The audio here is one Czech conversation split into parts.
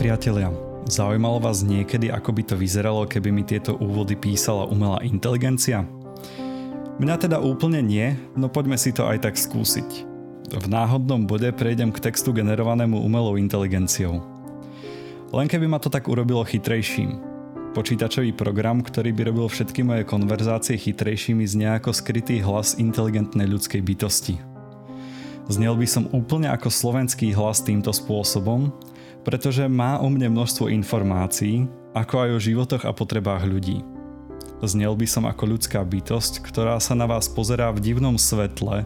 Priatelia, zaujímalo vás niekedy, ako by to vyzeralo, keby mi tieto úvody písala umelá inteligencia? Mňa teda úplne nie, no poďme si to aj tak skúsiť. V náhodnom bode prejdem k textu generovanému umelou inteligenciou. Len keby ma to tak urobilo chytrejším. Počítačový program, ktorý by robil všetky moje konverzácie chytrejšími z nejako skrytý hlas inteligentnej ľudskej bytosti. Znel by som úplne ako slovenský hlas týmto spôsobom, pretože má o mne množstvo informácií, ako aj o životoch a potrebách ľudí. Znel by som ako ľudská bytosť, ktorá sa na vás pozerá v divnom svetle,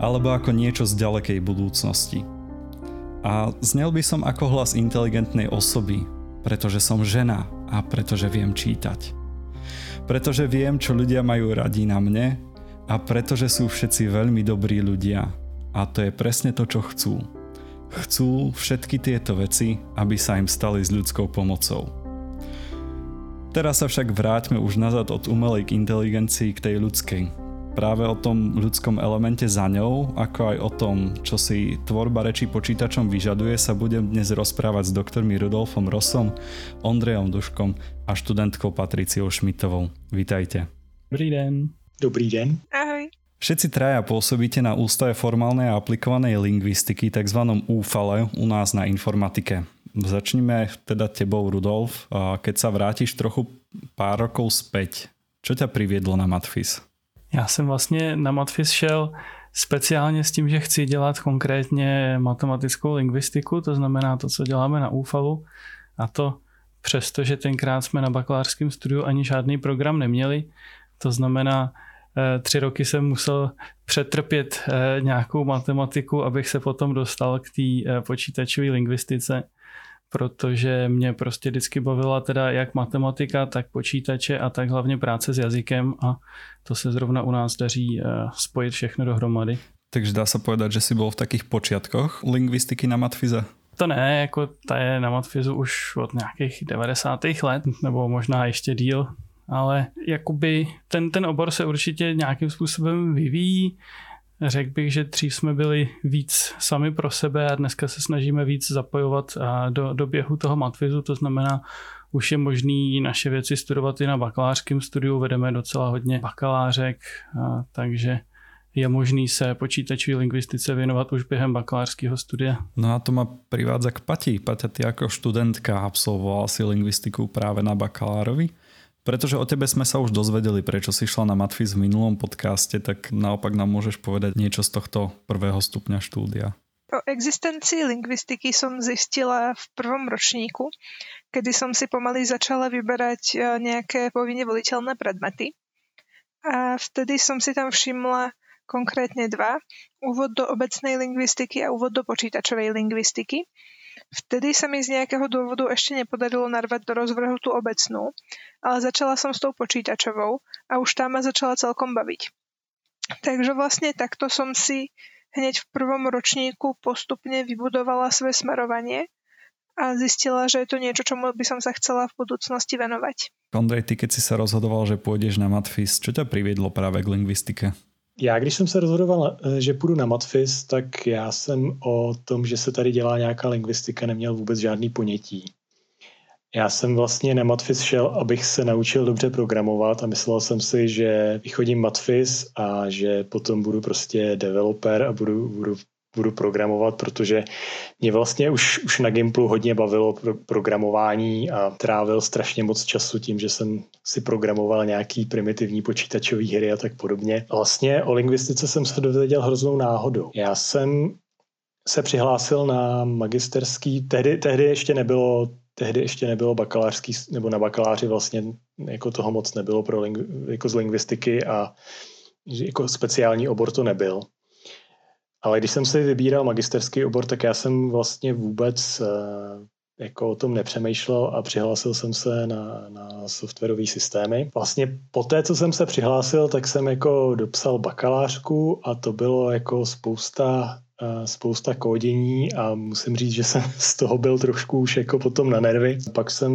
alebo ako niečo z ďalekej budúcnosti. A znel by som ako hlas inteligentnej osoby, pretože som žena a pretože viem čítať. Pretože viem, čo ľudia majú radi na mne a pretože sú všetci veľmi dobrí ľudia. A to je presne to, čo chcú chcú všetky tieto veci, aby sa im stali s ľudskou pomocou. Teraz sa však vráťme už nazad od umelej inteligencii k tej ľudskej. Práve o tom ľudskom elemente za ňou, ako aj o tom, čo si tvorba reči počítačom vyžaduje, sa budem dnes rozprávať s doktormi Rudolfom Rosom, Ondrejom Duškom a študentkou Patriciou Šmitovou. Vítajte. Dobrý den. Dobrý den. Ahoj. Všetci traja pôsobíte na Ústave formálnej a aplikovanej lingvistiky, tzv. úfale u nás na informatike. Začneme teda tebou, Rudolf. Keď sa vrátiš trochu pár rokov späť, čo ťa priviedlo na Matfis? Já jsem vlastně na Matfis šel speciálně s tím, že chci dělat konkrétně matematickou lingvistiku, to znamená to, co děláme na úfalu a to přesto, že tenkrát jsme na bakalářském studiu ani žádný program neměli, to znamená, tři roky jsem musel přetrpět eh, nějakou matematiku, abych se potom dostal k té eh, počítačové lingvistice, protože mě prostě vždycky bavila teda jak matematika, tak počítače a tak hlavně práce s jazykem a to se zrovna u nás daří spojit všechno dohromady. Takže dá se povedat, že jsi byl v takých počiatkoch lingvistiky na matfize? To ne, jako ta je na matfizu už od nějakých 90. let, nebo možná ještě díl, ale jakoby ten, ten obor se určitě nějakým způsobem vyvíjí. Řekl bych, že dřív jsme byli víc sami pro sebe a dneska se snažíme víc zapojovat do, do běhu toho matvizu, to znamená, už je možný naše věci studovat i na bakalářském studiu, vedeme docela hodně bakalářek, a, takže je možný se počítačové lingvistice věnovat už během bakalářského studia. No a to má privádza k Pati. Paťa, ty jako studentka absolvovala si lingvistiku právě na bakalárovi. Pretože o tebe sme sa už dozvedeli, prečo si šla na Matfis v minulom podcaste, tak naopak nám môžeš povedať niečo z tohto prvého stupňa štúdia. O existencii lingvistiky som zistila v prvom ročníku, kedy som si pomaly začala vyberať e, nejaké povinne voliteľné predmety. A vtedy som si tam všimla konkrétne dva. Úvod do obecnej lingvistiky a úvod do počítačovej lingvistiky. Vtedy sa mi z nejakého dôvodu ešte nepodarilo narvať do rozvrhu tú obecnú, ale začala som s tou počítačovou a už tá ma začala celkom baviť. Takže vlastne takto som si hneď v prvom ročníku postupne vybudovala svoje smerovanie a zistila, že je to niečo, čomu by som sa chcela v budúcnosti venovať. Ondrej, ty keď si sa rozhodoval, že pôjdeš na Matfis, čo ťa priviedlo práve k lingvistike? Já, když jsem se rozhodoval, eh, že půjdu na Matfis, tak já jsem o tom, že se tady dělá nějaká lingvistika, neměl vůbec žádný ponětí. Já jsem vlastně na Matfis šel, abych se naučil dobře programovat a myslel jsem si, že vychodím Matfis a že potom budu prostě developer a budu, budu budu programovat, protože mě vlastně už, už na Gimplu hodně bavilo pro, programování a trávil strašně moc času tím, že jsem si programoval nějaký primitivní počítačové hry a tak podobně. Vlastně o lingvistice jsem se dověděl hroznou náhodou. Já jsem se přihlásil na magisterský, tehdy, tehdy ještě nebylo tehdy ještě nebylo bakalářský, nebo na bakaláři vlastně jako toho moc nebylo pro ling, jako z lingvistiky a jako speciální obor to nebyl. Ale když jsem si vybíral magisterský obor, tak já jsem vlastně vůbec eh, jako o tom nepřemýšlel a přihlásil jsem se na, na softwarové systémy. Vlastně po té, co jsem se přihlásil, tak jsem jako dopsal bakalářku a to bylo jako spousta eh, spousta kódění a musím říct, že jsem z toho byl trošku už jako potom na nervy. Pak jsem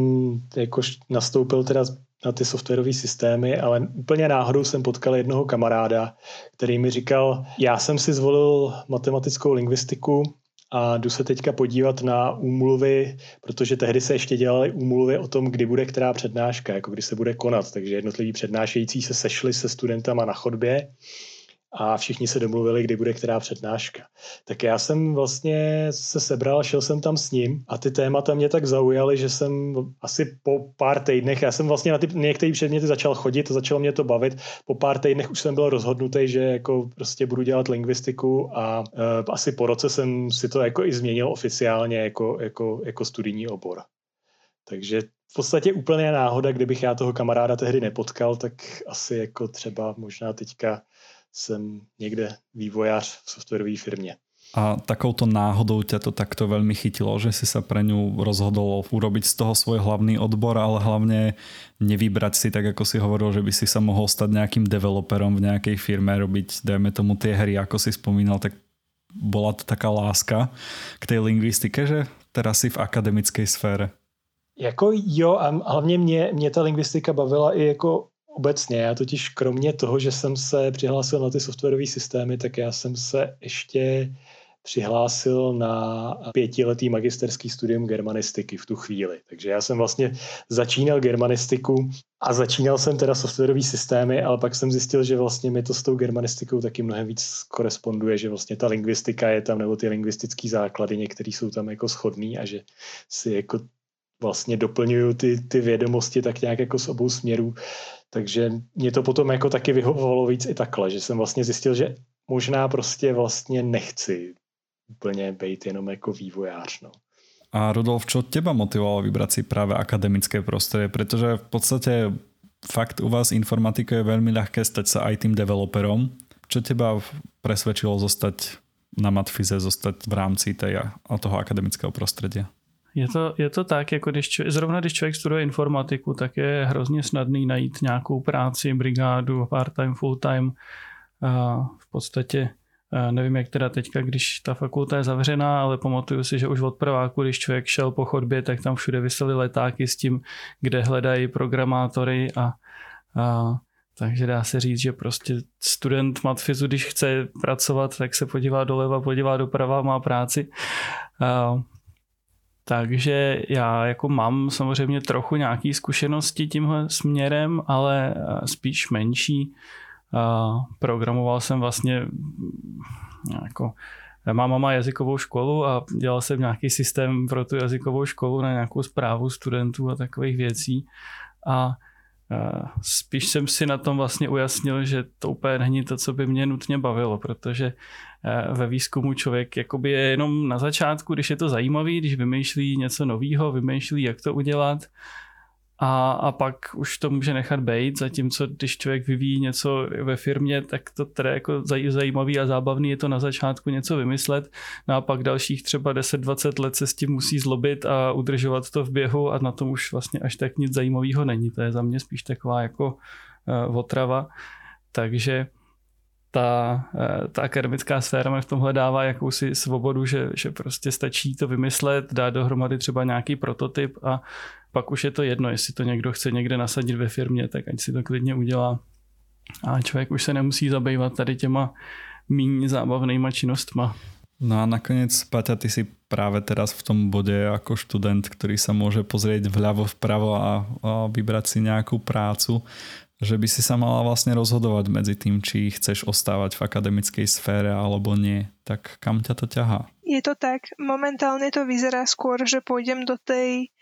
jako nastoupil teda na ty softwarové systémy, ale úplně náhodou jsem potkal jednoho kamaráda, který mi říkal, já jsem si zvolil matematickou lingvistiku a jdu se teďka podívat na úmluvy, protože tehdy se ještě dělaly úmluvy o tom, kdy bude která přednáška, jako kdy se bude konat. Takže jednotliví přednášející se sešli se studentama na chodbě a všichni se domluvili, kdy bude která přednáška. Tak já jsem vlastně se sebral, šel jsem tam s ním a ty témata mě tak zaujaly, že jsem asi po pár týdnech, já jsem vlastně na ty některé předměty začal chodit a začalo mě to bavit. Po pár týdnech už jsem byl rozhodnutý, že jako prostě budu dělat lingvistiku a uh, asi po roce jsem si to jako i změnil oficiálně jako, jako, jako studijní obor. Takže v podstatě úplně náhoda, kdybych já toho kamaráda tehdy nepotkal, tak asi jako třeba možná teďka jsem někde vývojář v softwarové firmě. A takouto náhodou ťa to takto veľmi chytilo, že si sa pre ňu rozhodol urobiť z toho svoj hlavný odbor, ale hlavne nevybrať si, tak ako si hovoril, že by si sa mohol stať nejakým developerom v nejakej firme, robiť, dajme tomu tie hry, ako si spomínal, tak bola to taká láska k tej lingvistike, že teraz si v akademickej sfére. Jako jo, a hlavně mě, mě ta lingvistika bavila i jako obecně. Já totiž kromě toho, že jsem se přihlásil na ty softwarové systémy, tak já jsem se ještě přihlásil na pětiletý magisterský studium germanistiky v tu chvíli. Takže já jsem vlastně začínal germanistiku a začínal jsem teda softwarové systémy, ale pak jsem zjistil, že vlastně mi to s tou germanistikou taky mnohem víc koresponduje, že vlastně ta lingvistika je tam, nebo ty lingvistické základy, některé jsou tam jako schodný a že si jako vlastně doplňuju ty, ty vědomosti tak nějak jako z obou směrů. Takže mě to potom jako taky vyhovovalo víc i takhle, že jsem vlastně zjistil, že možná prostě vlastně nechci úplně být jenom jako vývojář. No. A Rudolf, čo teba motivovalo vybrať si práve akademické prostredie? Pretože v podstate fakt u vás informatika je veľmi ľahké stať aj tým developerom. Čo teba presvedčilo zostať na Matfize, zostať v rámci tej, toho akademického prostredia? Je to, je to tak, jako když člověk, zrovna když člověk studuje informatiku, tak je hrozně snadný najít nějakou práci, brigádu, part-time, full-time. V podstatě nevím, jak teda teďka, když ta fakulta je zavřená, ale pamatuju si, že už od prváku, když člověk šel po chodbě, tak tam všude vysely letáky s tím, kde hledají programátory a, a takže dá se říct, že prostě student matfizu, když chce pracovat, tak se podívá doleva, podívá doprava, má práci. Takže já jako mám samozřejmě trochu nějaké zkušenosti tímhle směrem, ale eh, spíš menší. Programoval jsem vlastně mm, jako Má mama jazykovou školu a dělal jsem nějaký systém pro tu jazykovou školu na nějakou zprávu studentů a takových věcí. A spíš jsem si na tom vlastně ujasnil, že to úplně není to, co by mě nutně bavilo, protože ve výzkumu člověk jakoby je jenom na začátku, když je to zajímavý, když vymýšlí něco nového, vymýšlí, jak to udělat, a, a pak už to může nechat být, zatímco když člověk vyvíjí něco ve firmě, tak to teda jako zajímavý a zábavný je to na začátku něco vymyslet, no a pak dalších třeba 10-20 let se s tím musí zlobit a udržovat to v běhu a na tom už vlastně až tak nic zajímavého není. To je za mě spíš taková jako uh, otrava. Takže ta, uh, ta akademická sféra mi v tomhle dává jakousi svobodu, že, že prostě stačí to vymyslet, dát dohromady třeba nějaký prototyp a pak už je to jedno, jestli to někdo chce někde nasadit ve firmě, tak ať si to klidně udělá. A člověk už se nemusí zabývat tady těma méně zábavnýma činnostma. No a nakoniec, Paťa, ty si práve teraz v tom bode ako študent, ktorý sa môže pozrieť vľavo, vpravo a, a vybrať si nejakú prácu, že by si sa mala vlastne rozhodovať medzi tým, či chceš ostávať v akademickej sfére alebo nie. Tak kam ťa to ťahá? Je to tak. Momentálne to vyzerá skôr, že pôjdem do tej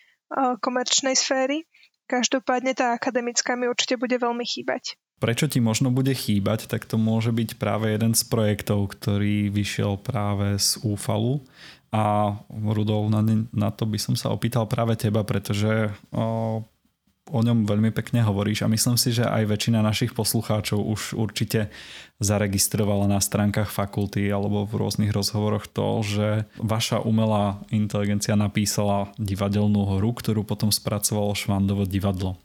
komerčnej sféry. Každopádne tá akademická mi určite bude veľmi chýbať. Prečo ti možno bude chýbať, tak to môže byť práve jeden z projektov, ktorý vyšiel práve z úfalu. A Rudolf, na, na to by som sa opýtal práve teba, pretože o, o ňom veľmi pekne hovoríš a myslím si, že aj väčšina našich poslucháčov už určite zaregistrovala na stránkach fakulty alebo v rôznych rozhovoroch to, že vaša umelá inteligencia napísala divadelnú hru, ktorú potom spracovalo Švandovo divadlo.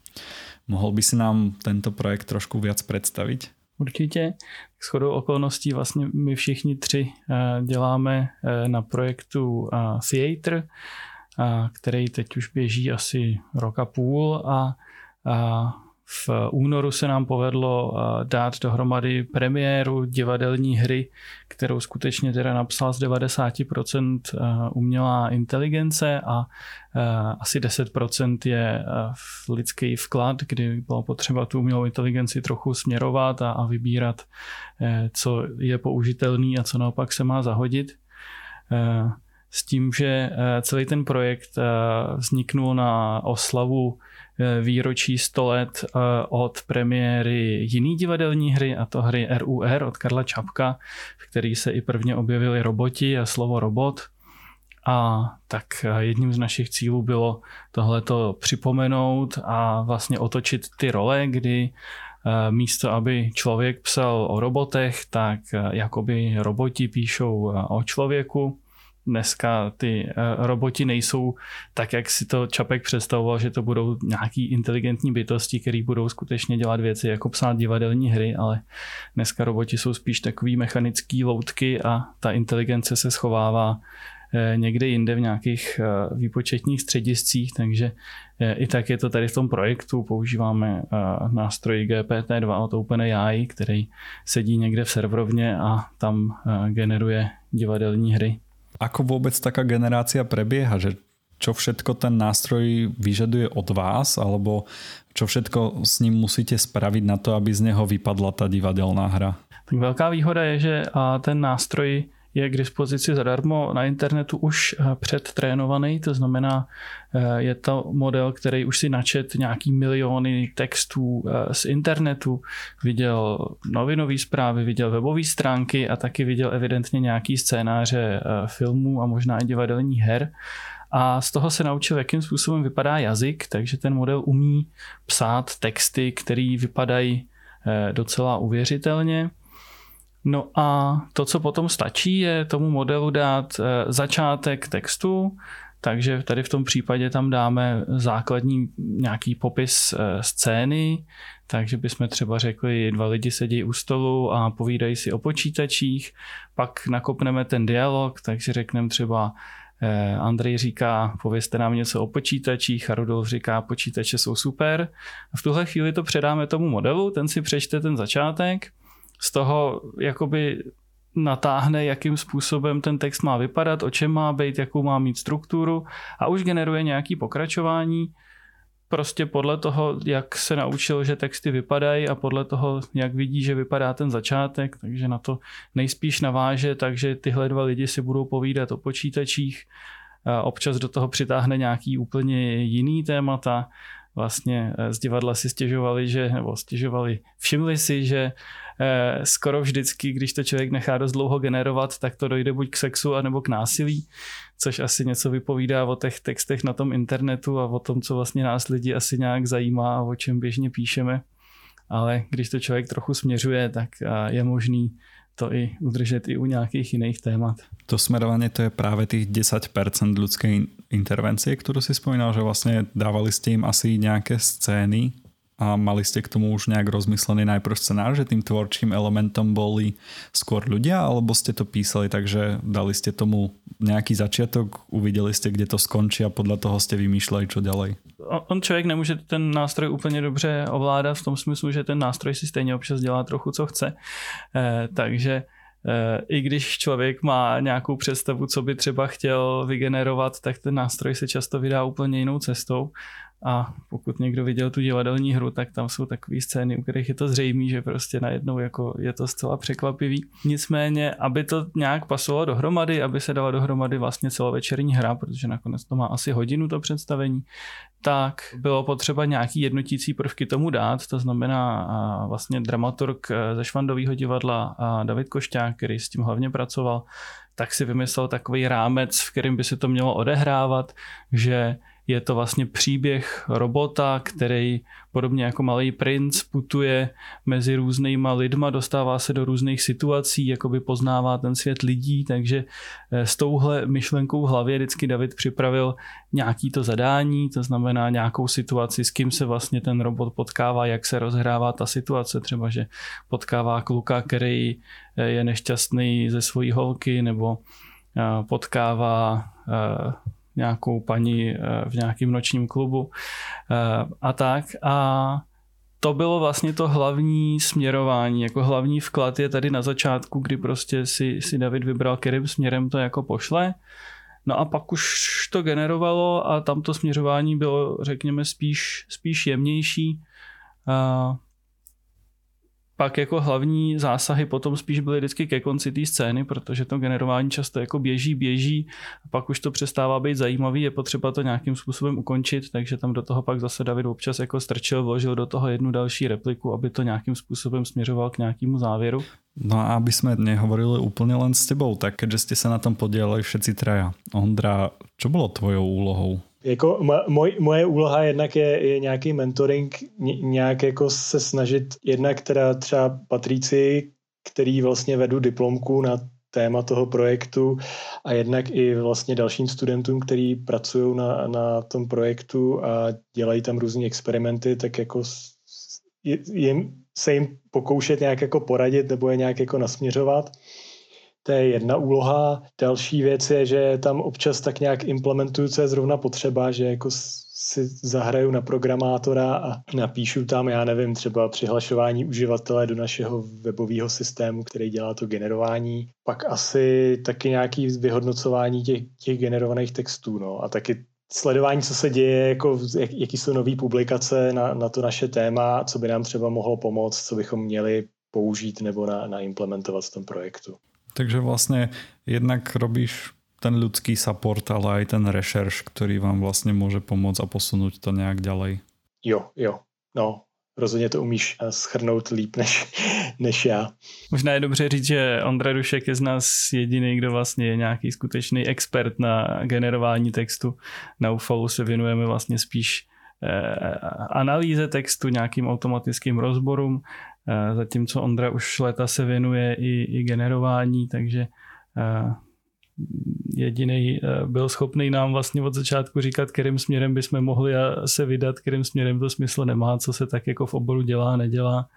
Mohol by si nám tento projekt trošku viac představit? Určitě. S chodou okolností vlastně my všichni tři eh, děláme eh, na projektu eh, Theater, který teď už běží asi rok a půl a, v únoru se nám povedlo dát dohromady premiéru divadelní hry, kterou skutečně teda napsal z 90% umělá inteligence a asi 10% je lidský vklad, kdy bylo potřeba tu umělou inteligenci trochu směrovat a, vybírat, e, co je použitelný a co naopak se má zahodit. S tím, že celý ten projekt vzniknul na oslavu Eh, výročí 100 let eh, od premiéry jiný divadelní hry, a to hry RUR od Karla Čapka, v který se i prvně objevili roboti a slovo robot. A tak eh, jedním z našich cílů bylo tohleto připomenout a vlastně otočit ty role, kdy místo, aby člověk psal o robotech, tak jakoby roboti píšou o člověku dneska ty eh, roboti nejsou tak, jak si to Čapek představoval, že to budou nějaký inteligentní bytosti, které budou skutečně dělat věci jako psát divadelní hry, ale dneska roboti jsou spíš takový mechanický loutky a ta inteligence se schovává eh, někde jinde v nějakých eh, výpočetních střediscích, takže i tak je to tady v tom projektu. Používáme nástroj GPT-2 od OpenAI, který sedí někde v serverovně a tam generuje divadelní hry. Ako vôbec taká generácia prebieha, že čo všetko ten nástroj vyžaduje od vás, alebo čo všetko s ním musíte spraviť na to, aby z neho vypadla ta divadelná hra? Tak velká výhoda je, že ten nástroj je k dispozici zadarmo na internetu už eh, předtrénovaný, to znamená, eh, je to model, který už si načet nějaký miliony textů eh, z internetu, viděl novinové zprávy, viděl webové stránky a taky viděl evidentně nějaký scénáře filmů a možná i divadelních her. A z toho se naučil, jakým způsobem vypadá jazyk, takže ten model umí psát texty, které vypadají docela uvěřitelně. No a to, co potom stačí, je tomu modelu dát eh, začátek textu, takže tady v tom případě tam dáme základní nějaký popis eh, scény, takže bychom třeba řekli, dva lidi sedí u stolu a povídají si o počítačích, pak nakopneme ten dialog, takže řekneme třeba eh, Andrej říká, povězte nám něco o počítačích a Rudolf říká, počítače jsou super. V tuhle chvíli to předáme tomu modelu, ten si přečte ten začátek z toho jakoby natáhne, jakým způsobem ten text má vypadat, o čem má být, jakou má mít strukturu a už generuje nějaký pokračování. Prostě podle toho, jak se naučil, že texty vypadají a podle toho, jak vidí, že vypadá ten začátek, takže na to nejspíš naváže, takže tyhle dva lidi si budou povídat o počítačích, občas do toho přitáhne nějaký úplně jiný témata, vlastně z divadla si stěžovali, že, nebo stěžovali, všimli si, že Eh, skoro vždycky, když to člověk nechá dost dlouho generovat, tak to dojde buď k sexu, anebo k násilí, což asi něco vypovídá o těch textech na tom internetu a o tom, co vlastně nás lidi asi nějak zajímá a o čem běžně píšeme. Ale když to člověk trochu směřuje, tak eh, je možný to i udržet i u nějakých jiných témat. To smerování to je právě těch 10% ľudské intervencie, kterou si spomínal, že vlastně dávali ste im asi nějaké scény, a mali ste k tomu už nejak rozmyslený najprv scenár, že tým tvorčím elementom boli skôr ľudia, alebo ste to písali tak, že dali ste tomu nejaký začiatok, uvideli ste, kde to skončí a podľa toho ste vymýšleli, čo ďalej? On člověk nemůže ten nástroj úplně dobře ovládat v tom smyslu, že ten nástroj si stejně občas dělá trochu, co chce. Eh, takže eh, i když člověk má nějakou představu, co by třeba chtěl vygenerovat, tak ten nástroj se často vydá úplně jinou cestou a pokud někdo viděl tu divadelní hru, tak tam jsou takové scény, u kterých je to zřejmé, že prostě najednou jako je to zcela překvapivý. Nicméně, aby to nějak pasovalo dohromady, aby se dala dohromady vlastně celovečerní hra, protože nakonec to má asi hodinu to představení, tak bylo potřeba nějaký jednotící prvky tomu dát, to znamená vlastně dramaturg e, ze Švandového divadla David Košťák, který s tím hlavně pracoval, tak si vymyslel takový rámec, v kterém by se to mělo odehrávat, že je to vlastně příběh robota, který podobně jako malý princ putuje mezi různýma lidma, dostává se do různých situací, jakoby poznává ten svět lidí, takže eh, s touhle myšlenkou v hlavě vždycky David připravil nějaký to zadání, to znamená nějakou situaci, s kým se vlastně ten robot potkává, jak se rozhrává ta situace, třeba, že potkává kluka, který eh, je nešťastný ze svojí holky, nebo eh, potkává nějakou paní eh, v nějakém nočním klubu eh, a tak. A to bylo vlastně to hlavní směrování, jako hlavní vklad je tady na začátku, kdy prostě si, si David vybral, kterým směrem to jako pošle. No a pak už to generovalo a tam to směřování bylo, řekněme, spíš, spíš jemnější. A pak jako hlavní zásahy potom spíš byly vždycky ke konci té scény, protože to generování často jako běží, běží a pak už to přestává být zajímavý, je potřeba to nějakým způsobem ukončit, takže tam do toho pak zase David občas jako strčil, vložil do toho jednu další repliku, aby to nějakým způsobem směřoval k nějakému závěru. No a aby sme nehovorili úplne len s tebou, tak keďže ste sa na tom podielali všetci traja. Ondra, čo bolo tvojou úlohou? Jako moj, moje úloha jednak je, je nějaký mentoring, nějak jako se snažit jednak teda třeba Patrici, který vlastně vedu diplomku na téma toho projektu a jednak i vlastně dalším studentům, který pracují na, na tom projektu a dělají tam různé experimenty, tak jako jim, se jim pokoušet nějak jako poradit nebo je nějak jako nasměřovat. To je jedna úloha. Další věc je, že tam občas tak nějak implementuju, co je zrovna potřeba, že jako si zahraju na programátora a napíšu tam, já nevím, třeba přihlašování uživatele do našeho webového systému, který dělá to generování. Pak asi taky nějaký vyhodnocování těch, těch generovaných textů. No. A taky sledování, co se děje, jako, jak, jaký jsou nové publikace na, na to naše téma, co by nám třeba mohlo pomoct, co bychom měli použít nebo na, naimplementovat v tom projektu. Takže vlastně jednak robíš ten ľudský support, ale aj ten rešerš, který vám vlastně může pomoct a posunout to nějak ďalej. Jo, jo. No, rozhodně to umíš eh, schrnout líp než, než já. Možná je dobře říct, že Ondra Dušek je z nás jediný, kdo vlastně je nějaký skutečný expert na generování textu. Na UFOU se věnujeme vlastně spíš eh, analýze textu, nějakým automatickým rozborům, zatímco Ondra už leta se věnuje i, i generování, takže jediný eh, byl schopný nám vlastně od začátku říkat, kterým směrem bychom mohli se vydat, kterým směrem to smysl nemá, co se tak jako v oboru dělá, nedělá,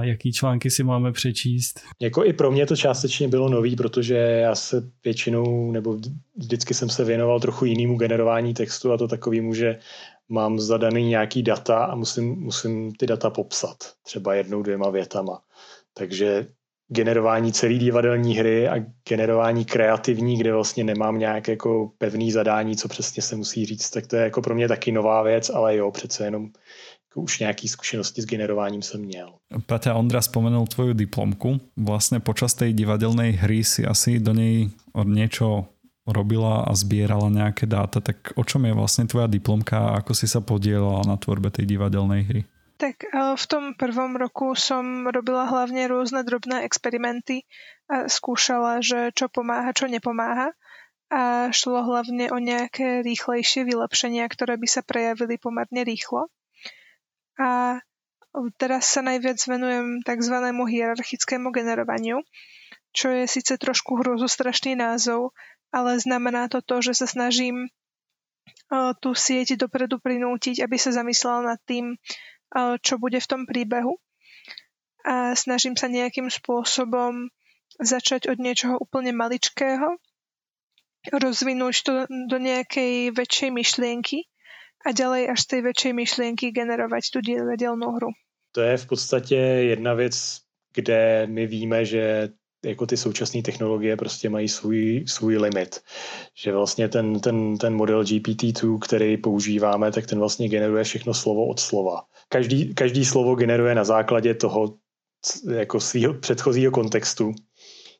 jaký články si máme přečíst. Jako i pro mě to částečně bylo nový, protože já se většinou, nebo vždycky jsem se věnoval trochu jinému generování textu a to takovýmu, že mám zadaný nějaký data a musím, musím ty data popsat, třeba jednou, dvěma větama. Takže generování celé divadelní hry a generování kreativní, kde vlastně nemám nějak jako pevný zadání, co přesně se musí říct, tak to je jako pro mě taky nová věc, ale jo, přece jenom jako už nějaký zkušenosti s generováním jsem měl. Paťa Ondra spomenul tvoju diplomku. Vlastně počas tej divadelnej hry si asi do něj niečo robila a zbierala nějaké dáta, tak o čom je vlastně tvoja diplomka a ako si sa podielala na tvorbe tej divadelnej hry? Tak v tom prvom roku som robila hlavne rôzne drobné experimenty a skúšala, že čo pomáha, čo nepomáha. A šlo hlavne o nejaké rýchlejšie vylepšenia, ktoré by sa prejavili pomerne rýchlo. A teraz sa najviac venujem tzv. hierarchickému generovaniu, čo je síce trošku hrozostrašný názov, ale znamená to to, že sa snažím tú sieť dopredu prinútiť, aby sa zamyslela nad tým, čo bude v tom príbehu a snažím sa nejakým spôsobom začať od niečoho úplne maličkého, rozvinúť to do nejakej väčšej myšlienky a ďalej až z tej väčšej myšlienky generovať tú divadelnú hru. To je v podstatě jedna věc, kde my víme, že jako ty současné technologie prostě mají svůj, svůj limit. Že vlastně ten, ten, ten model GPT-2, který používáme, tak ten vlastně generuje všechno slovo od slova. Každý, každý slovo generuje na základě toho jako svého předchozího kontextu.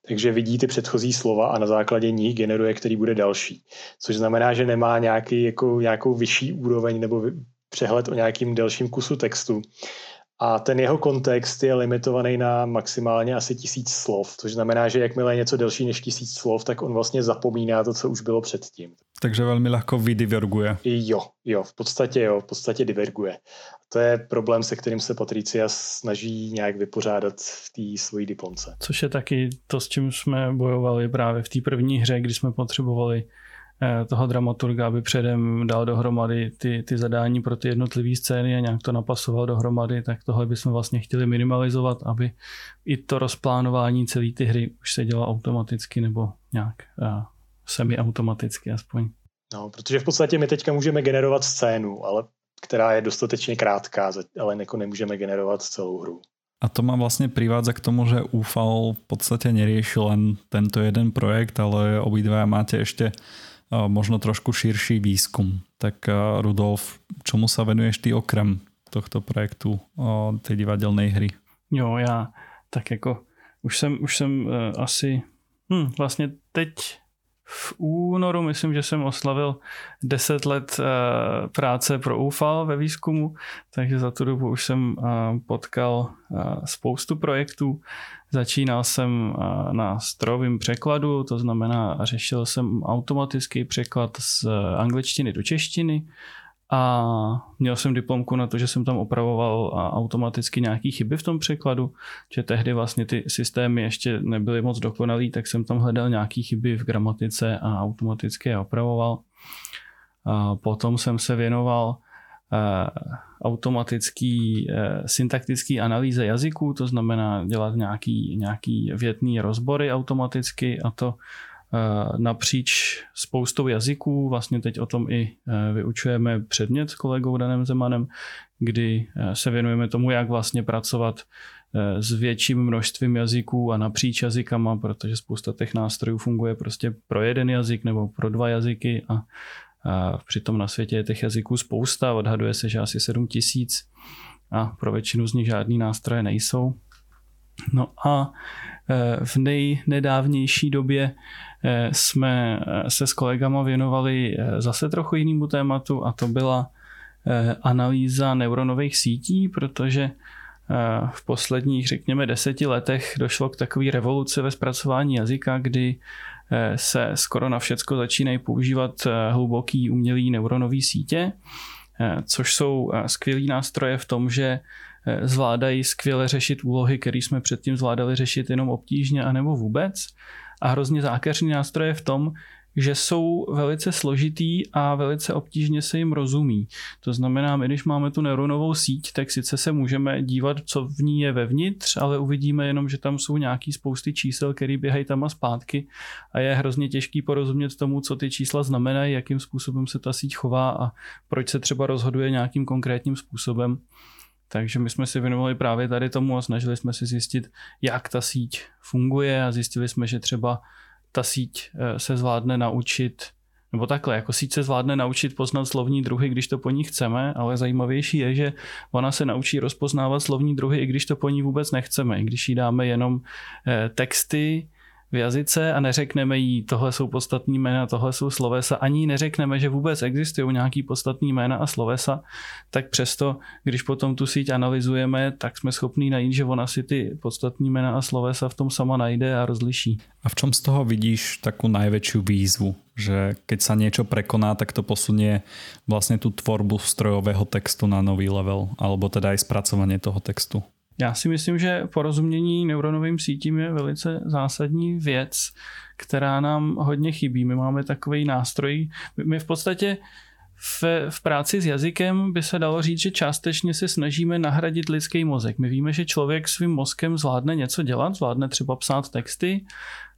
Takže vidí ty předchozí slova a na základě nich generuje, který bude další. Což znamená, že nemá nějaký, jako, nějakou vyšší úroveň nebo přehled o nějakým delším kusu textu a ten jeho kontext je limitovaný na maximálně asi tisíc slov, což znamená, že jakmile je něco delší než tisíc slov, tak on vlastně zapomíná to, co už bylo předtím. Takže velmi lehko vydiverguje. Jo, jo, v podstatě jo, v podstatě diverguje. To je problém, se kterým se Patricia snaží nějak vypořádat v té svojí diplomce. Což je taky to, s čím jsme bojovali právě v té první hře, kdy jsme potřebovali toho dramaturga, aby předem dal dohromady ty, ty zadání pro ty jednotlivé scény a nějak to napasoval dohromady, tak tohle bychom vlastně chtěli minimalizovat, aby i to rozplánování celé ty hry už se dělalo automaticky nebo nějak uh, semi-automaticky aspoň. No, protože v podstatě my teďka můžeme generovat scénu, ale která je dostatečně krátká, ale jako nemůžeme generovat celou hru. A to má vlastne privádza k tomu, že UFAL v podstate nerieši len tento jeden projekt, ale obidva máte ešte možno trošku širší výskum. Tak Rudolf, čomu sa venuješ ty okrem tohto projektu tej divadelnej hry? Jo, já tak jako už jsem, už jsem uh, asi, hm, vlastně teď v únoru, myslím, že jsem oslavil 10 let uh, práce pro UFAL ve výzkumu, takže za tu dobu už jsem uh, potkal uh, spoustu projektů. Začínal jsem na strojovém překladu, to znamená, řešil jsem automatický překlad z angličtiny do češtiny a měl jsem diplomku na to, že jsem tam opravoval automaticky nějaký chyby v tom překladu, že tehdy vlastně ty systémy ještě nebyly moc dokonalý, tak jsem tam hledal nějaký chyby v gramatice a automaticky je opravoval. A potom jsem se věnoval eh, automatický eh, syntaktický analýze jazyků, to znamená dělat nějaký, nějaký větný rozbory automaticky a to napříč spoustou jazyků. Vlastně teď o tom i eh, vyučujeme předmět s kolegou Danem Zemanem, kdy eh, se věnujeme tomu, jak vlastně pracovat s větším množstvím jazyků a napříč jazykama, protože spousta těch nástrojů funguje prostě pro jeden jazyk nebo pro dva jazyky a, a přitom na světě je těch jazyků spousta, odhaduje se, že asi 7 tisíc a pro většinu z nich žádný nástroje nejsou. No a v nejnedávnější době Eh, jsme eh, se s kolegama věnovali eh, zase trochu jinému tématu a to byla analýza neuronových sítí, protože v posledních, řekněme, deseti letech došlo k takové revoluci ve zpracování jazyka, kdy se skoro na všecko začínají používat hluboký umělý neuronový sítě, což jsou skvělý nástroje v tom, že zvládají skvěle řešit úlohy, které jsme předtím zvládali řešit jenom obtížně anebo vůbec a hrozně zákeřný nástroje v tom, že jsou velice složitý a velice obtížně se jim rozumí. To znamená, my když máme tu neuronovou síť, tak sice se můžeme dívat, co v ní je vevnitř, ale uvidíme jenom, že tam jsou nějaký spousty čísel, které běhají tam a zpátky a je hrozně těžký porozumět tomu, co ty čísla znamenají, jakým způsobem se ta síť chová a proč se třeba rozhoduje nějakým konkrétním způsobem. Takže my jsme si věnovali právě tady tomu a snažili jsme si zjistit, jak ta síť funguje a zjistili jsme, že třeba ta síť eh, se zvládne naučit, nebo takhle, jako síť se zvládne naučit poznat slovní druhy, když to po ní chceme, ale zajímavější je, že ona se naučí rozpoznávat slovní druhy, i když to po ní vůbec nechceme, i když jí dáme jenom eh, texty, v jazyce a neřekneme jí, tohle jsou podstatní jména, tohle jsou slovesa, ani neřekneme, že vůbec existují nějaký podstatní jména a slovesa, tak přesto, když potom tu síť analyzujeme, tak jsme schopní najít, že ona si ty podstatní jména a slovesa v tom sama najde a rozliší. A v čom z toho vidíš takú najväčšiu výzvu? Že keď sa niečo prekoná, tak to posunie vlastne tú tvorbu strojového textu na nový level, alebo teda aj spracovanie toho textu? Já si myslím, že porozumění neuronovým sítím je velice zásadní věc, která nám hodně chybí. My máme takový nástroj, my v podstatě v, v práci s jazykem by se dalo říct, že částečně se snažíme nahradit lidský mozek. My víme, že člověk svým mozkem zvládne něco dělat, zvládne třeba psát texty,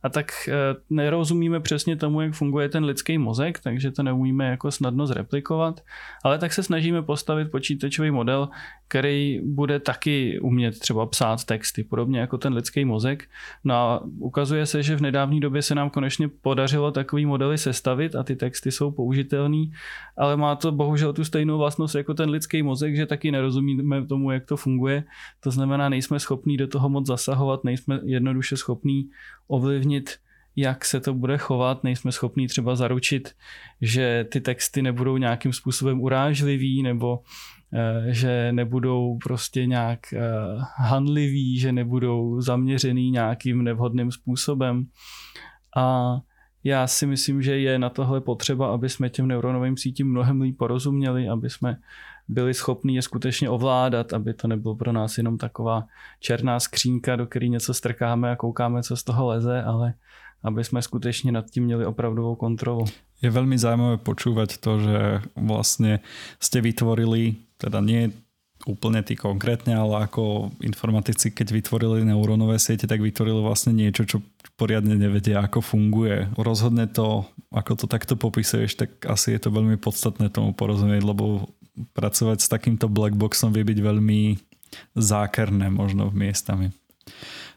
a tak eh, nerozumíme přesně tomu, jak funguje ten lidský mozek, takže to neumíme jako snadno zreplikovat, ale tak se snažíme postavit počítačový model, který bude taky umět třeba psát texty, podobně jako ten lidský mozek. No a ukazuje se, že v nedávné době se nám konečně podařilo takový modely sestavit a ty texty jsou použitelný, ale má to bohužel tu stejnou vlastnost jako ten lidský mozek, že taky nerozumíme tomu, jak to funguje. To znamená, nejsme schopní do toho moc zasahovat, nejsme jednoduše schopní ovlivnit jak se to bude chovat, nejsme schopní třeba zaručit, že ty texty nebudou nějakým způsobem urážlivý nebo že nebudou prostě nějak eh, handliví, že nebudou zaměřený nějakým nevhodným způsobem. A já si myslím, že je na tohle potřeba, aby jsme těm neuronovým sítím mnohem líp porozuměli, aby jsme byli schopni je skutečně ovládat, aby to nebylo pro nás jenom taková černá skřínka, do které něco strkáme a koukáme, co z toho leze, ale aby jsme skutečně nad tím měli opravdovou kontrolu. Je veľmi zaujímavé počúvať to, že vlastne ste vytvorili, teda nie úplne ty konkrétne, ale ako informatici, keď vytvorili neurónové siete, tak vytvorili vlastne niečo, čo poriadne nevedia, ako funguje. Rozhodne to, ako to takto popisuješ, tak asi je to veľmi podstatné tomu porozumieť, lebo pracovať s takýmto blackboxom vie byť veľmi zákerné možno v miestami.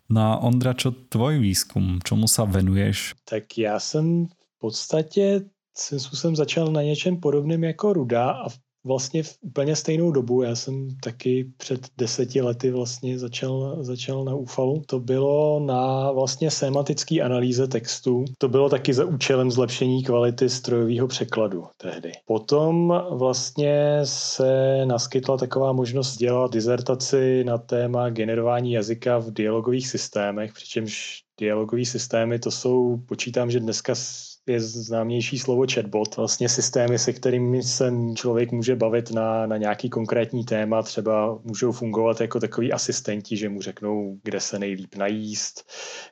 No a Ondra, čo tvoj výzkum? Čomu sa venuješ? Tak já jsem v podstatě způsobem začal na něčem podobném jako Ruda a v vlastně v úplně stejnou dobu. Já jsem taky před deseti lety vlastně začal, začal na UFALu. To bylo na vlastně semantické analýze textu. To bylo taky za účelem zlepšení kvality strojového překladu tehdy. Potom vlastně se naskytla taková možnost dělat dizertaci na téma generování jazyka v dialogových systémech, přičemž dialogové systémy to jsou, počítám, že dneska je známější slovo chatbot, vlastně systémy, se kterými se člověk může bavit na, na nějaký konkrétní téma, třeba můžou fungovat jako takový asistenti, že mu řeknou, kde se nejlíp najíst,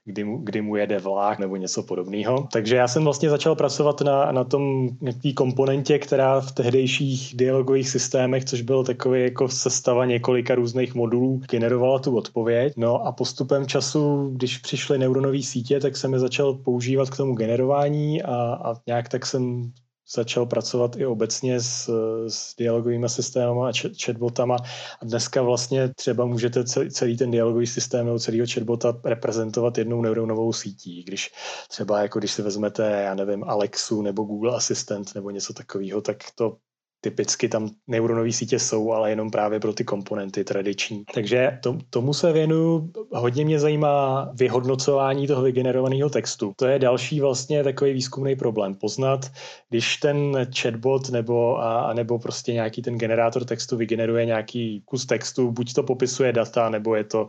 kdy mu, kdy mu jede vlák nebo něco podobného. Takže já jsem vlastně začal pracovat na, na tom nějaký komponentě, která v tehdejších dialogových systémech, což byl takový jako sestava několika různých modulů, generovala tu odpověď. No a postupem času, když přišly neuronové sítě, tak jsem je začal používat k tomu generování a, a nějak tak jsem začal pracovat i obecně s, s dialogovými systémy a chatbotama. A dneska vlastně třeba můžete celý, celý ten dialogový systém nebo celého chatbota reprezentovat jednou neuronovou sítí, když třeba jako když si vezmete, já nevím, Alexu nebo Google Assistant nebo něco takového, tak to typicky tam neuronové sítě jsou, ale jenom právě pro ty komponenty tradiční. Takže to, tomu se věnuju. Hodně mě zajímá vyhodnocování toho vygenerovaného textu. To je další vlastně takový výzkumný problém. Poznat, když ten chatbot nebo, a, a nebo prostě nějaký ten generátor textu vygeneruje nějaký kus textu, buď to popisuje data, nebo je to,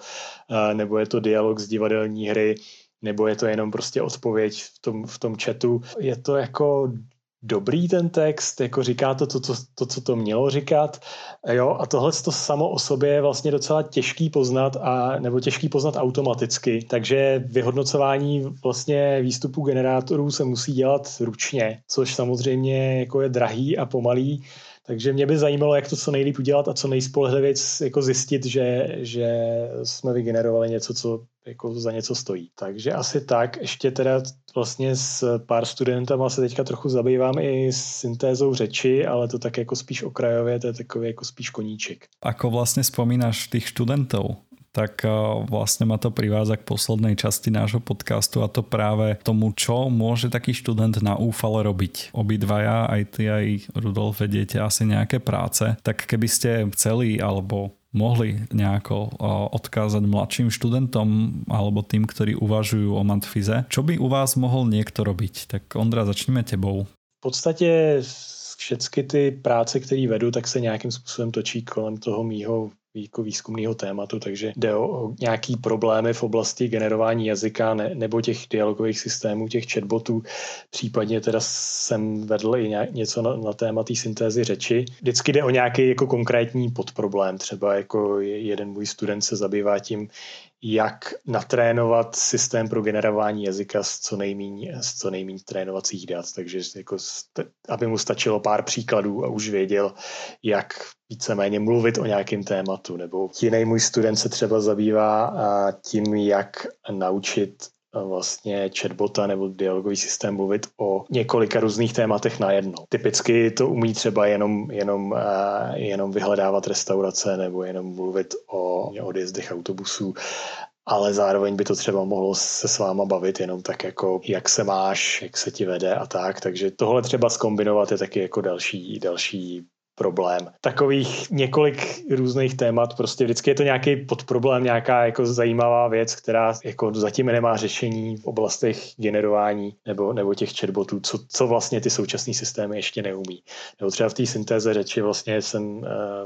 nebo je to dialog z divadelní hry, nebo je to jenom prostě odpověď v tom, v tom chatu. Je to jako dobrý ten text, jako říká to, to, to, to co to mělo říkat. Jo, a tohle to samo o sobě je vlastně docela těžký poznat, a, nebo těžký poznat automaticky. Takže vyhodnocování vlastně výstupů generátorů se musí dělat ručně, což samozřejmě jako je drahý a pomalý. Takže mě by zajímalo, jak to co nejlíp udělat a co nejspolehlivěji jako zjistit, že, že jsme vygenerovali něco, co jako za něco stojí. Takže asi tak. Ještě teda vlastně s pár studentama se teďka trochu zabývám i syntézou řeči, ale to tak jako spíš okrajově, to je takový jako spíš koníček. Ako vlastně vzpomínáš těch studentů? Tak vlastne ma to privádza k poslednej časti nášho podcastu a to práve tomu, čo môže taký študent na úfale robiť. Obidvaja, aj ty, aj Rudolf, vediete asi nejaké práce, tak keby ste chceli alebo mohli nejako odkázať mladším študentom alebo tým, ktorí uvažujú o matfize. Čo by u vás mohol niekto robiť? Tak Ondra, začneme tebou. V podstatě všechny ty práce, které vedu, tak se nějakým způsobem točí kolem toho mýho jako výzkumného tématu, takže jde o, o nějaký problémy v oblasti generování jazyka ne, nebo těch dialogových systémů, těch chatbotů. Případně teda jsem vedl i ně, něco na, na téma té syntézy řeči. Vždycky jde o nějaký jako konkrétní podproblém. Třeba jako jeden můj student se zabývá tím, jak natrénovat systém pro generování jazyka s co nejméně, s co nejméně trénovacích dat. Takže jako, aby mu stačilo pár příkladů a už věděl, jak víceméně mluvit o nějakém tématu. Nebo jiný můj student se třeba zabývá tím, jak naučit vlastně chatbota nebo dialogový systém mluvit o několika různých tématech najednou. Typicky to umí třeba jenom, jenom, jenom vyhledávat restaurace nebo jenom mluvit o odjezdech autobusů ale zároveň by to třeba mohlo se s váma bavit jenom tak jako jak se máš, jak se ti vede a tak, takže tohle třeba skombinovat je taky jako další, další problém. Takových několik různých témat, prostě vždycky je to nějaký podproblém, nějaká jako zajímavá věc, která jako zatím nemá řešení v oblastech generování nebo, nebo těch chatbotů, co, co vlastně ty současné systémy ještě neumí. Nebo třeba v té syntéze řeči vlastně jsem uh,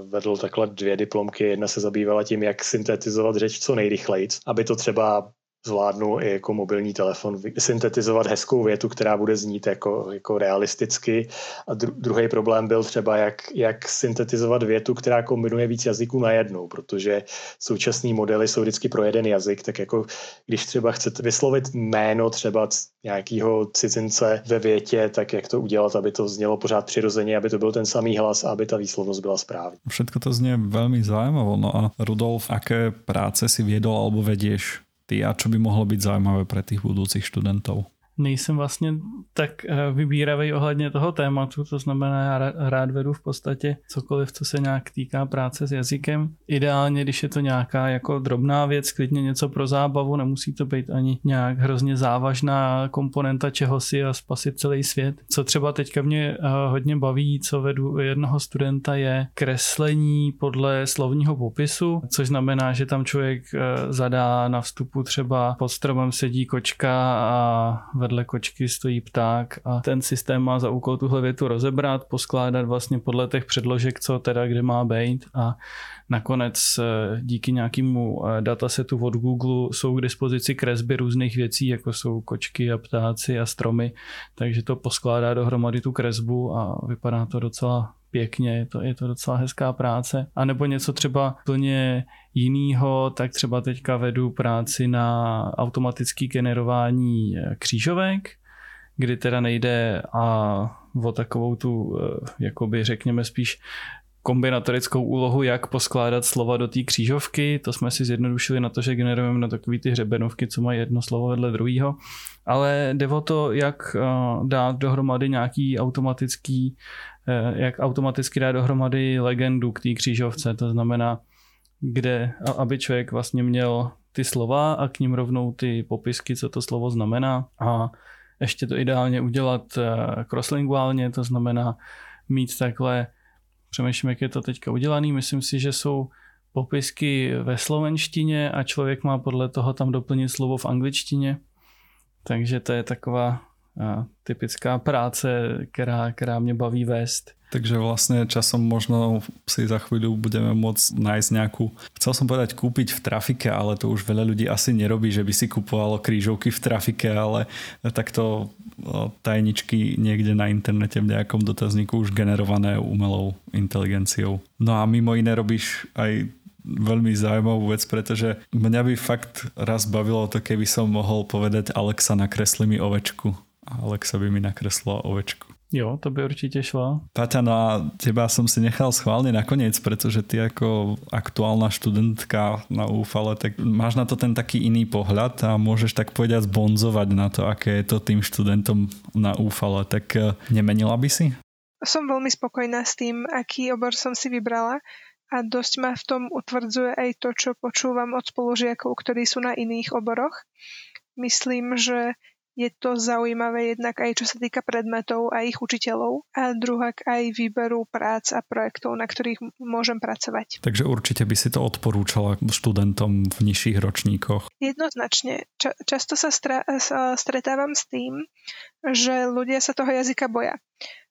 vedl takhle dvě diplomky, jedna se zabývala tím, jak syntetizovat řeč co nejrychleji, aby to třeba zvládnu i jako mobilní telefon syntetizovat hezkou větu, která bude znít jako, jako realisticky. A dru, druhý problém byl třeba, jak, jak syntetizovat větu, která kombinuje víc jazyků najednou, protože současné modely jsou vždycky pro jeden jazyk, tak jako když třeba chcete vyslovit jméno třeba nějakého cizince ve větě, tak jak to udělat, aby to znělo pořád přirozeně, aby to byl ten samý hlas a aby ta výslovnost byla správně. Všetko to znie velmi zajímavé. No a Rudolf, aké práce si viedol alebo vedieš ty a čo by mohlo byť zaujímavé pre tých budúcich študentov? Nejsem vlastně tak eh, vybíravý ohledně toho tématu, to znamená, já rád vedu v podstatě cokoliv, co se nějak týká práce s jazykem. Ideálně, když je to nějaká jako drobná věc, klidně něco pro zábavu, nemusí to být ani nějak hrozně závažná komponenta čehosi a spasit celý svět. Co třeba teďka mě eh, hodně baví, co vedu jednoho studenta, je kreslení podle slovního popisu, což znamená, že tam člověk eh, zadá na vstupu třeba pod stromem sedí kočka a kočky stojí pták a ten systém má za úkol tuhle větu rozebrat, poskládat vlastně podle těch předložek, co teda kde má být a nakonec eh, díky nějakému eh, datasetu od Google jsou k dispozici kresby různých věcí, jako jsou kočky a ptáci a stromy, takže to poskládá dohromady tu kresbu a vypadá to docela pěkně, je to, je to docela hezká práce. A nebo něco třeba plně jinýho, tak třeba teďka vedu práci na automatické generování eh, křížovek, kdy teda nejde a o takovou tu, eh, jakoby řekněme spíš kombinatorickou úlohu, jak poskládat slova do té křížovky. To jsme si zjednodušili na to, že generujeme na takové ty hřebenovky, co mají jedno slovo vedle druhého. Ale jde o to, jak eh, dát dohromady nějaký automatický, jak automaticky dát dohromady legendu k té křížovce. To znamená, kde, aby člověk vlastně měl ty slova a k ním rovnou ty popisky, co to slovo znamená a ještě to ideálně udělat eh, crosslinguálně, to znamená mít takhle, přemýšlím, jak je to teďka udělaný, myslím si, že jsou popisky ve slovenštině a člověk má podle toho tam doplnit slovo v angličtině, takže to je taková typická práce, která, která mě baví vést. Takže vlastne časom možno si za chvíľu budeme môcť nájsť nejakú, chcel som povedať kúpiť v trafike, ale to už veľa ľudí asi nerobí, že by si kupovalo krížovky v trafike, ale takto tajničky niekde na internete v nejakom dotazníku už generované umelou inteligenciou. No a mimo iné robíš aj veľmi zaujímavú vec, pretože mňa by fakt raz bavilo to, keby som mohol povedať Alexa nakresli mi ovečku. A Alexa by mi nakreslila ovečku. Jo, to by určite šlo. Paťa, no a teba som si nechal schválne nakoniec, pretože ty ako aktuálna študentka na UFALE, tak máš na to ten taký iný pohľad a môžeš tak povedať zbonzovať na to, aké je to tým študentom na UFALE. Tak eh, nemenila by si? Som veľmi spokojná s tým, aký obor som si vybrala a dosť ma v tom utvrdzuje aj to, čo počúvam od spolužiakov, ktorí sú na iných oboroch. Myslím, že je to zaujímavé jednak aj čo sa týka predmetov a ich učiteľov a druhak aj výberu prác a projektov, na ktorých môžem pracovať. Takže určite by si to odporúčala študentom v nižších ročníkoch? Jednoznačne. Ča- často sa stra- stretávam s tým, že ľudia sa toho jazyka boja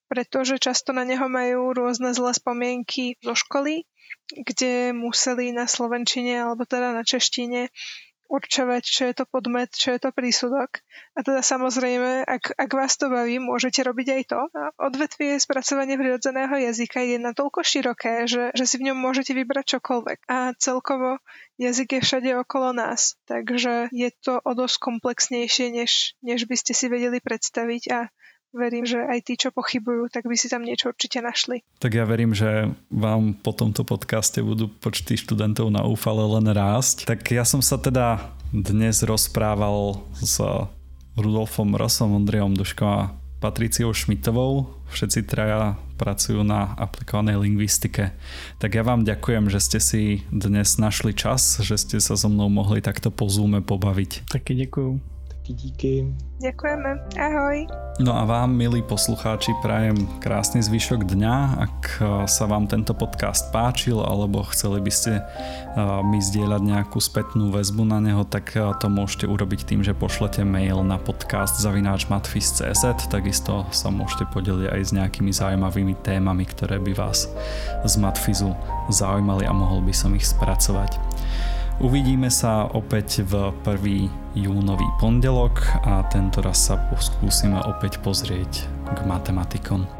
pretože často na neho majú rôzne zlé spomienky zo školy, kde museli na slovenčine alebo teda na češtine určovať, čo je to podmet, čo je to prísudok. A teda samozrejme, ak, ak vás to baví, môžete robiť aj to. A odvetvie spracovania prirodzeného jazyka je natoľko široké, že, že si v ňom môžete vybrať čokoľvek. A celkovo jazyk je všade okolo nás, takže je to o dosť komplexnejšie, než, než by ste si vedeli predstaviť a verím, že aj tí, čo pochybujú, tak by si tam niečo určite našli. Tak ja verím, že vám po tomto podcaste budú počty študentov na UFALE len rásť. Tak ja som sa teda dnes rozprával s Rudolfom Rosom, Ondrejom Duškom a Patriciou Šmitovou. Všetci traja pracujú na aplikovanej lingvistike. Tak ja vám ďakujem, že ste si dnes našli čas, že ste sa so mnou mohli takto po Zoome pobaviť. Taky ďakujem. Taky díky. Ďakujeme. Ahoj. No a vám, milí poslucháči, prajem krásny zvyšok dňa. Ak eh, sa vám tento podcast páčil alebo chceli by ste eh, mi zdieľať nejakú spätnú väzbu na neho, tak eh, to môžete urobiť tým, že pošlete mail na podcast zavináčmatfis.cz Takisto sa môžete podeliť aj s nejakými zaujímavými témami, ktoré by vás z Matfizu zaujímali a mohol by som ich spracovať. Uvidíme sa opäť v 1. júnový pondelok a tento raz sa skúsime opäť pozrieť k matematikom.